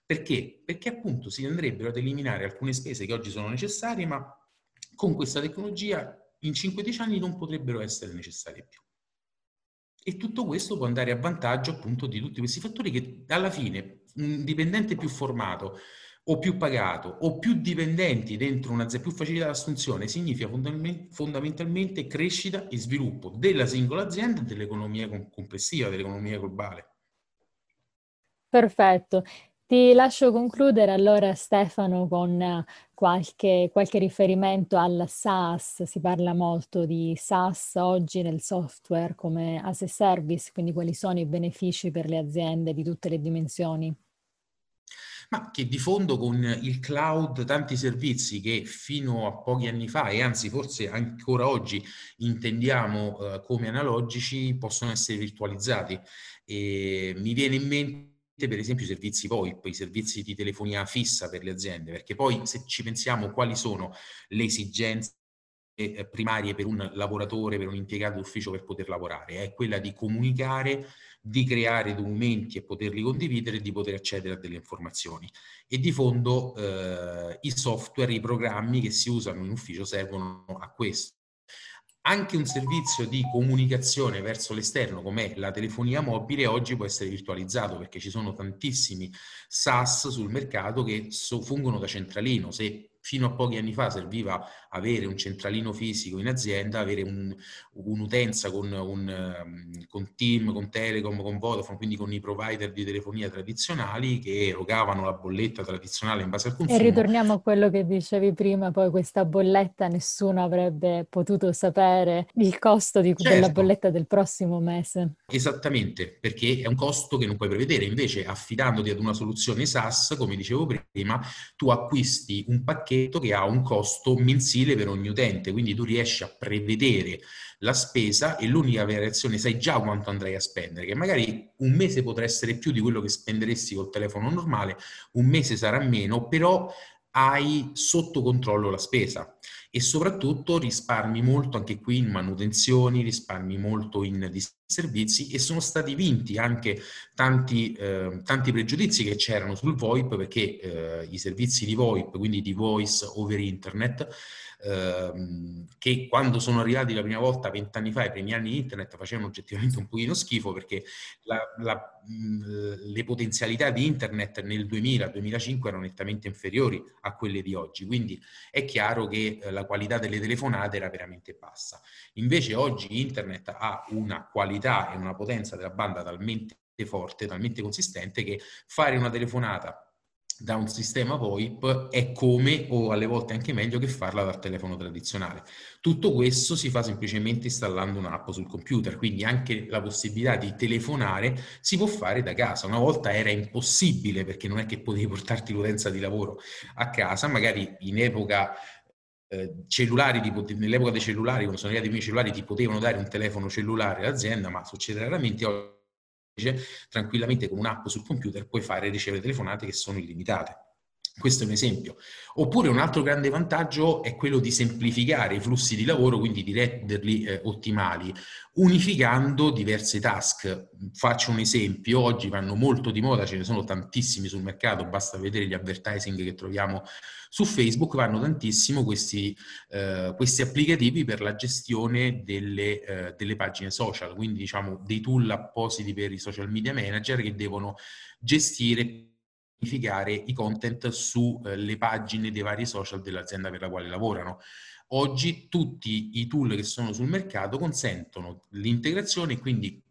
Perché? Perché appunto si andrebbero ad eliminare alcune spese che oggi sono necessarie, ma con questa tecnologia in 5-10 anni non potrebbero essere necessarie più. E tutto questo può andare a vantaggio appunto di tutti questi fattori che alla fine un dipendente più formato o più pagato o più dipendenti dentro un'azienda, più facilità di assunzione, significa fondamentalmente crescita e sviluppo della singola azienda e dell'economia complessiva, dell'economia globale. Perfetto. Ti lascio concludere allora Stefano con qualche, qualche, riferimento al SaaS. Si parla molto di SaaS oggi nel software come as a service, quindi quali sono i benefici per le aziende di tutte le dimensioni? Ma che di fondo con il cloud tanti servizi che fino a pochi anni fa e anzi forse ancora oggi intendiamo uh, come analogici possono essere virtualizzati. E mi viene in mente per esempio i servizi VoIP, i servizi di telefonia fissa per le aziende, perché poi se ci pensiamo quali sono le esigenze eh, primarie per un lavoratore, per un impiegato d'ufficio per poter lavorare, è quella di comunicare di creare documenti e poterli condividere e di poter accedere a delle informazioni. E di fondo eh, i software, i programmi che si usano in ufficio servono a questo. Anche un servizio di comunicazione verso l'esterno come la telefonia mobile oggi può essere virtualizzato perché ci sono tantissimi SaaS sul mercato che fungono da centralino. Se fino a pochi anni fa serviva avere un centralino fisico in azienda, avere un, un'utenza con, un, ehm, con Team, con Telecom, con Vodafone, quindi con i provider di telefonia tradizionali che erogavano la bolletta tradizionale in base al consumo. E ritorniamo a quello che dicevi prima, poi questa bolletta nessuno avrebbe potuto sapere il costo di, certo. della bolletta del prossimo mese. Esattamente, perché è un costo che non puoi prevedere, invece affidandoti ad una soluzione SaaS, come dicevo prima, tu acquisti un pacchetto pacchetto che ha un costo mensile per ogni utente, quindi tu riesci a prevedere la spesa e l'unica variazione sai già quanto andrai a spendere, che magari un mese potrà essere più di quello che spenderesti col telefono normale, un mese sarà meno, però hai sotto controllo la spesa. E soprattutto risparmi molto anche qui in manutenzioni, risparmi molto in servizi e sono stati vinti anche tanti, eh, tanti pregiudizi che c'erano sul VoIP perché eh, i servizi di VoIP, quindi di voice over internet, ehm, che quando sono arrivati la prima volta vent'anni fa, i primi anni internet, facevano oggettivamente un pochino schifo perché la, la, le potenzialità di internet nel 2000-2005 erano nettamente inferiori a quelle di oggi, quindi è chiaro che eh, la qualità delle telefonate era veramente bassa. Invece oggi internet ha una qualità e una potenza della banda talmente forte, talmente consistente che fare una telefonata da un sistema VoIP è come, o alle volte anche meglio, che farla dal telefono tradizionale. Tutto questo si fa semplicemente installando un'app sul computer, quindi anche la possibilità di telefonare si può fare da casa. Una volta era impossibile perché non è che potevi portarti l'utenza di lavoro a casa, magari in epoca eh, cellulari, nell'epoca dei cellulari, quando sono arrivati i miei cellulari, ti potevano dare un telefono cellulare all'azienda, ma succede raramente oggi tranquillamente con un'app sul computer puoi fare e ricevere telefonate che sono illimitate. Questo è un esempio. Oppure un altro grande vantaggio è quello di semplificare i flussi di lavoro, quindi di renderli eh, ottimali, unificando diverse task. Faccio un esempio, oggi vanno molto di moda, ce ne sono tantissimi sul mercato, basta vedere gli advertising che troviamo su Facebook, vanno tantissimo questi, eh, questi applicativi per la gestione delle, eh, delle pagine social, quindi diciamo dei tool appositi per i social media manager che devono gestire pianificare i content sulle eh, pagine dei vari social dell'azienda per la quale lavorano. Oggi tutti i tool che sono sul mercato consentono l'integrazione e quindi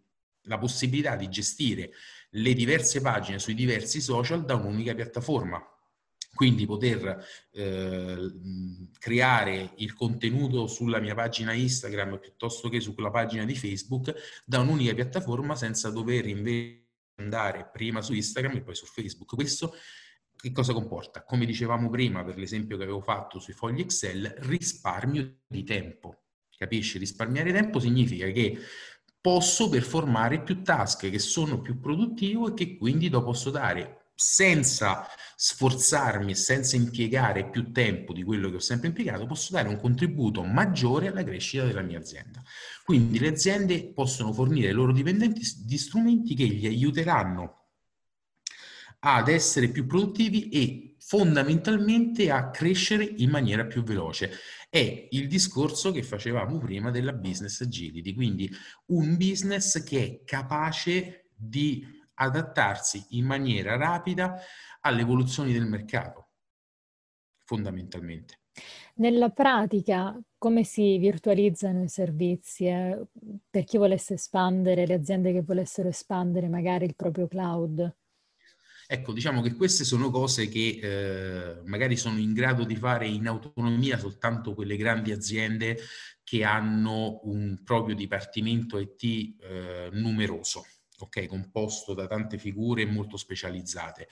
la possibilità di gestire le diverse pagine sui diversi social da un'unica piattaforma. Quindi poter eh, creare il contenuto sulla mia pagina Instagram piuttosto che sulla pagina di Facebook da un'unica piattaforma senza dover invece andare prima su Instagram e poi su Facebook. Questo che cosa comporta? Come dicevamo prima, per l'esempio che avevo fatto sui fogli Excel, risparmio di tempo. Capisci? Risparmiare tempo significa che posso performare più task, che sono più produttivo e che quindi lo posso dare senza sforzarmi senza impiegare più tempo di quello che ho sempre impiegato, posso dare un contributo maggiore alla crescita della mia azienda. Quindi le aziende possono fornire ai loro dipendenti di strumenti che gli aiuteranno ad essere più produttivi e fondamentalmente a crescere in maniera più veloce. È il discorso che facevamo prima della business agility, quindi un business che è capace di adattarsi in maniera rapida alle evoluzioni del mercato, fondamentalmente. Nella pratica, come si virtualizzano i servizi eh, per chi volesse espandere, le aziende che volessero espandere magari il proprio cloud? Ecco, diciamo che queste sono cose che eh, magari sono in grado di fare in autonomia soltanto quelle grandi aziende che hanno un proprio dipartimento IT eh, numeroso ok, composto da tante figure molto specializzate.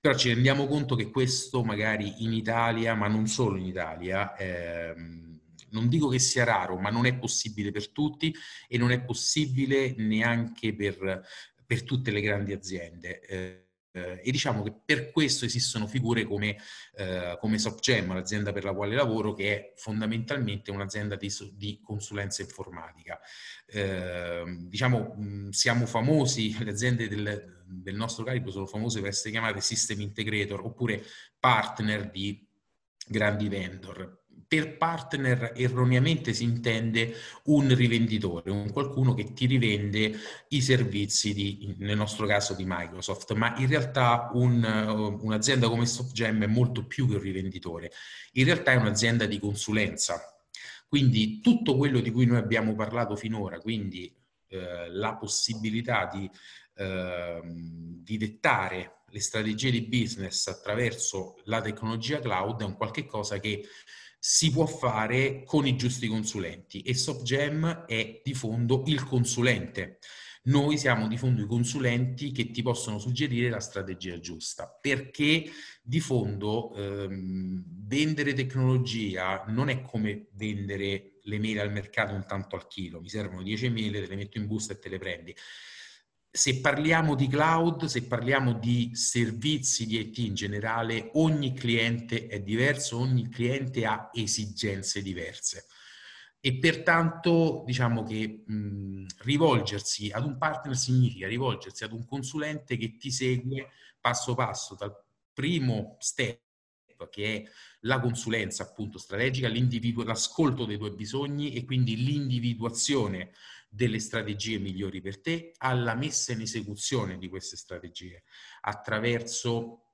Però ci rendiamo conto che questo magari in Italia, ma non solo in Italia, ehm, non dico che sia raro, ma non è possibile per tutti e non è possibile neanche per, per tutte le grandi aziende. Eh, eh, e diciamo che per questo esistono figure come, eh, come SoftGem, l'azienda per la quale lavoro, che è fondamentalmente un'azienda di, di consulenza informatica. Eh, diciamo, mh, siamo famosi, le aziende del, del nostro calibro sono famose per essere chiamate system integrator oppure partner di grandi vendor per partner erroneamente si intende un rivenditore, un qualcuno che ti rivende i servizi di, nel nostro caso di Microsoft, ma in realtà un, un'azienda come SoftGem è molto più che un rivenditore, in realtà è un'azienda di consulenza. Quindi tutto quello di cui noi abbiamo parlato finora, quindi eh, la possibilità di, eh, di dettare le strategie di business attraverso la tecnologia cloud è un qualche cosa che si può fare con i giusti consulenti e SoftGem è di fondo il consulente. Noi siamo di fondo i consulenti che ti possono suggerire la strategia giusta, perché di fondo ehm, vendere tecnologia non è come vendere le mail al mercato un tanto al chilo, mi servono 10 mail, te le metto in busta e te le prendi se parliamo di cloud, se parliamo di servizi di IT in generale, ogni cliente è diverso, ogni cliente ha esigenze diverse. e pertanto diciamo che mh, rivolgersi ad un partner significa rivolgersi ad un consulente che ti segue passo passo dal primo step che è la consulenza appunto strategica, l'ascolto dei tuoi bisogni e quindi l'individuazione delle strategie migliori per te, alla messa in esecuzione di queste strategie attraverso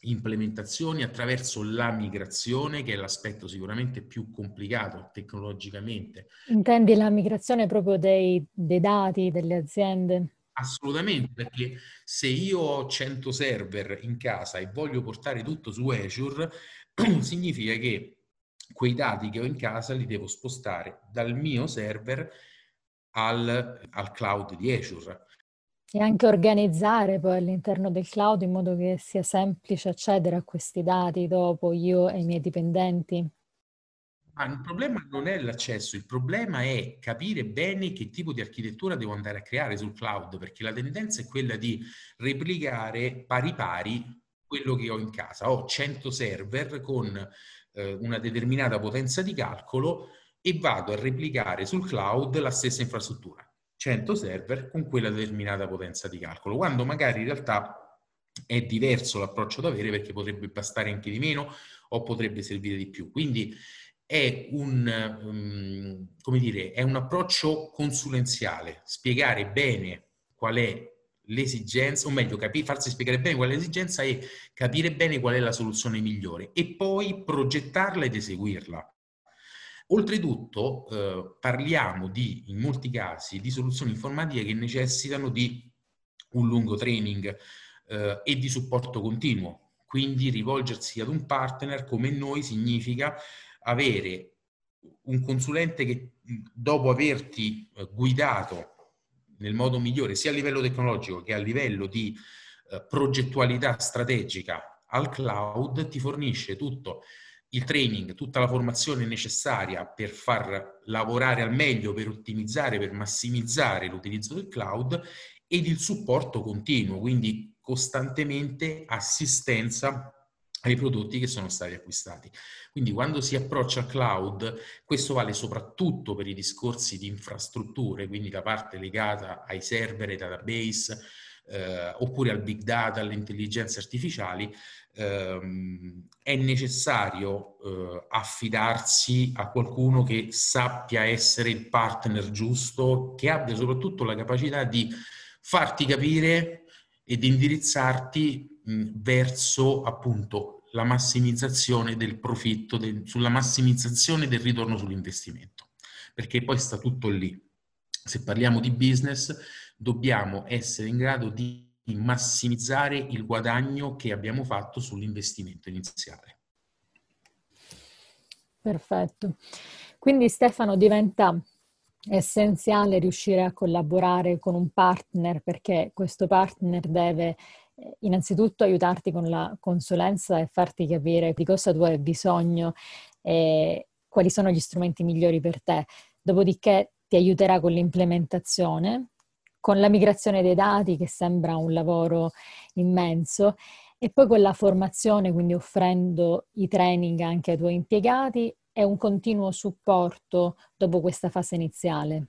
implementazioni attraverso la migrazione, che è l'aspetto sicuramente più complicato tecnologicamente. Intendi la migrazione proprio dei, dei dati delle aziende? Assolutamente, perché se io ho 100 server in casa e voglio portare tutto su Azure, significa che quei dati che ho in casa li devo spostare dal mio server al, al cloud di Azure. E anche organizzare poi all'interno del cloud in modo che sia semplice accedere a questi dati dopo io e i miei dipendenti. Ma il problema non è l'accesso, il problema è capire bene che tipo di architettura devo andare a creare sul cloud, perché la tendenza è quella di replicare pari pari quello che ho in casa. Ho 100 server con eh, una determinata potenza di calcolo e vado a replicare sul cloud la stessa infrastruttura. 100 server con quella determinata potenza di calcolo, quando magari in realtà è diverso l'approccio da avere perché potrebbe bastare anche di meno o potrebbe servire di più. Quindi è un, um, come dire, è un approccio consulenziale, spiegare bene qual è l'esigenza, o meglio, capi- farsi spiegare bene qual è l'esigenza e capire bene qual è la soluzione migliore e poi progettarla ed eseguirla. Oltretutto eh, parliamo di, in molti casi, di soluzioni informatiche che necessitano di un lungo training eh, e di supporto continuo. Quindi rivolgersi ad un partner come noi significa avere un consulente che dopo averti eh, guidato nel modo migliore sia a livello tecnologico che a livello di eh, progettualità strategica al cloud ti fornisce tutto il training, tutta la formazione necessaria per far lavorare al meglio, per ottimizzare, per massimizzare l'utilizzo del cloud ed il supporto continuo, quindi costantemente assistenza ai prodotti che sono stati acquistati. Quindi quando si approccia al cloud, questo vale soprattutto per i discorsi di infrastrutture, quindi la parte legata ai server, ai database, eh, oppure al big data, alle intelligenze artificiali, ehm, è necessario eh, affidarsi a qualcuno che sappia essere il partner giusto, che abbia soprattutto la capacità di farti capire ed indirizzarti mh, verso appunto la massimizzazione del profitto, del, sulla massimizzazione del ritorno sull'investimento, perché poi sta tutto lì. Se parliamo di business, dobbiamo essere in grado di massimizzare il guadagno che abbiamo fatto sull'investimento iniziale. Perfetto. Quindi Stefano diventa essenziale riuscire a collaborare con un partner perché questo partner deve eh, innanzitutto aiutarti con la consulenza e farti capire di cosa tu hai bisogno e quali sono gli strumenti migliori per te. Dopodiché ti aiuterà con l'implementazione con la migrazione dei dati che sembra un lavoro immenso e poi con la formazione, quindi offrendo i training anche ai tuoi impiegati e un continuo supporto dopo questa fase iniziale.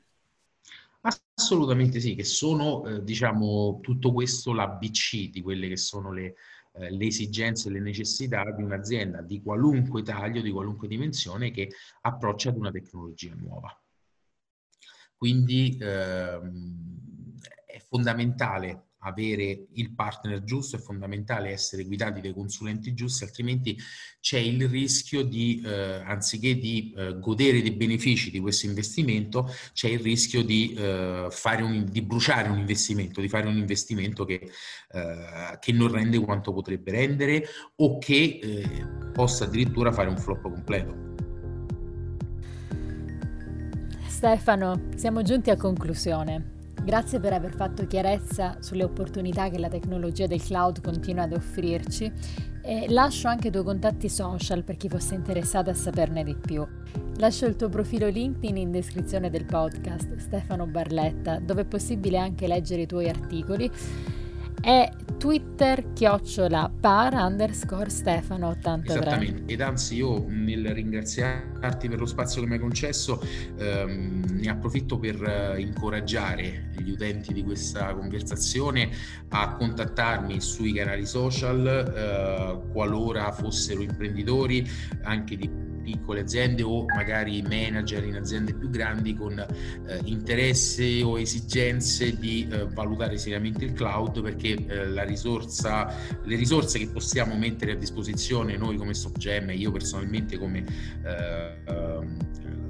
Assolutamente sì, che sono, eh, diciamo, tutto questo l'ABC di quelle che sono le, eh, le esigenze e le necessità di un'azienda di qualunque taglio, di qualunque dimensione che approccia ad una tecnologia nuova. Quindi ehm, è fondamentale avere il partner giusto, è fondamentale essere guidati dai consulenti giusti, altrimenti c'è il rischio di, eh, anziché di eh, godere dei benefici di questo investimento, c'è il rischio di, eh, fare un, di bruciare un investimento, di fare un investimento che, eh, che non rende quanto potrebbe rendere o che eh, possa addirittura fare un flop completo. Stefano, siamo giunti a conclusione. Grazie per aver fatto chiarezza sulle opportunità che la tecnologia del cloud continua ad offrirci e lascio anche i tuoi contatti social per chi fosse interessato a saperne di più. Lascio il tuo profilo LinkedIn in descrizione del podcast, Stefano Barletta, dove è possibile anche leggere i tuoi articoli e Twitter chiocciola par underscore Stefano 83. Esattamente, ed anzi io nel ringraziarti per lo spazio che mi hai concesso ehm, ne approfitto per eh, incoraggiare gli utenti di questa conversazione a contattarmi sui canali social eh, qualora fossero imprenditori anche di piccole aziende o magari manager in aziende più grandi con eh, interesse o esigenze di eh, valutare seriamente il cloud perché eh, risorsa, le risorse che possiamo mettere a disposizione noi come SoftGem e io personalmente come eh, ehm,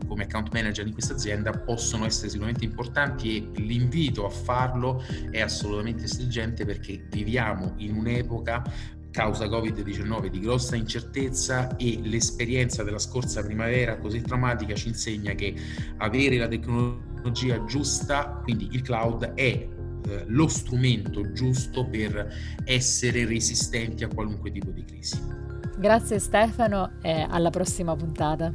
come account manager in questa azienda possono essere sicuramente importanti e l'invito a farlo è assolutamente stringente perché viviamo in un'epoca causa Covid-19 di grossa incertezza e l'esperienza della scorsa primavera così drammatica ci insegna che avere la tecnologia giusta, quindi il cloud, è eh, lo strumento giusto per essere resistenti a qualunque tipo di crisi. Grazie Stefano e alla prossima puntata.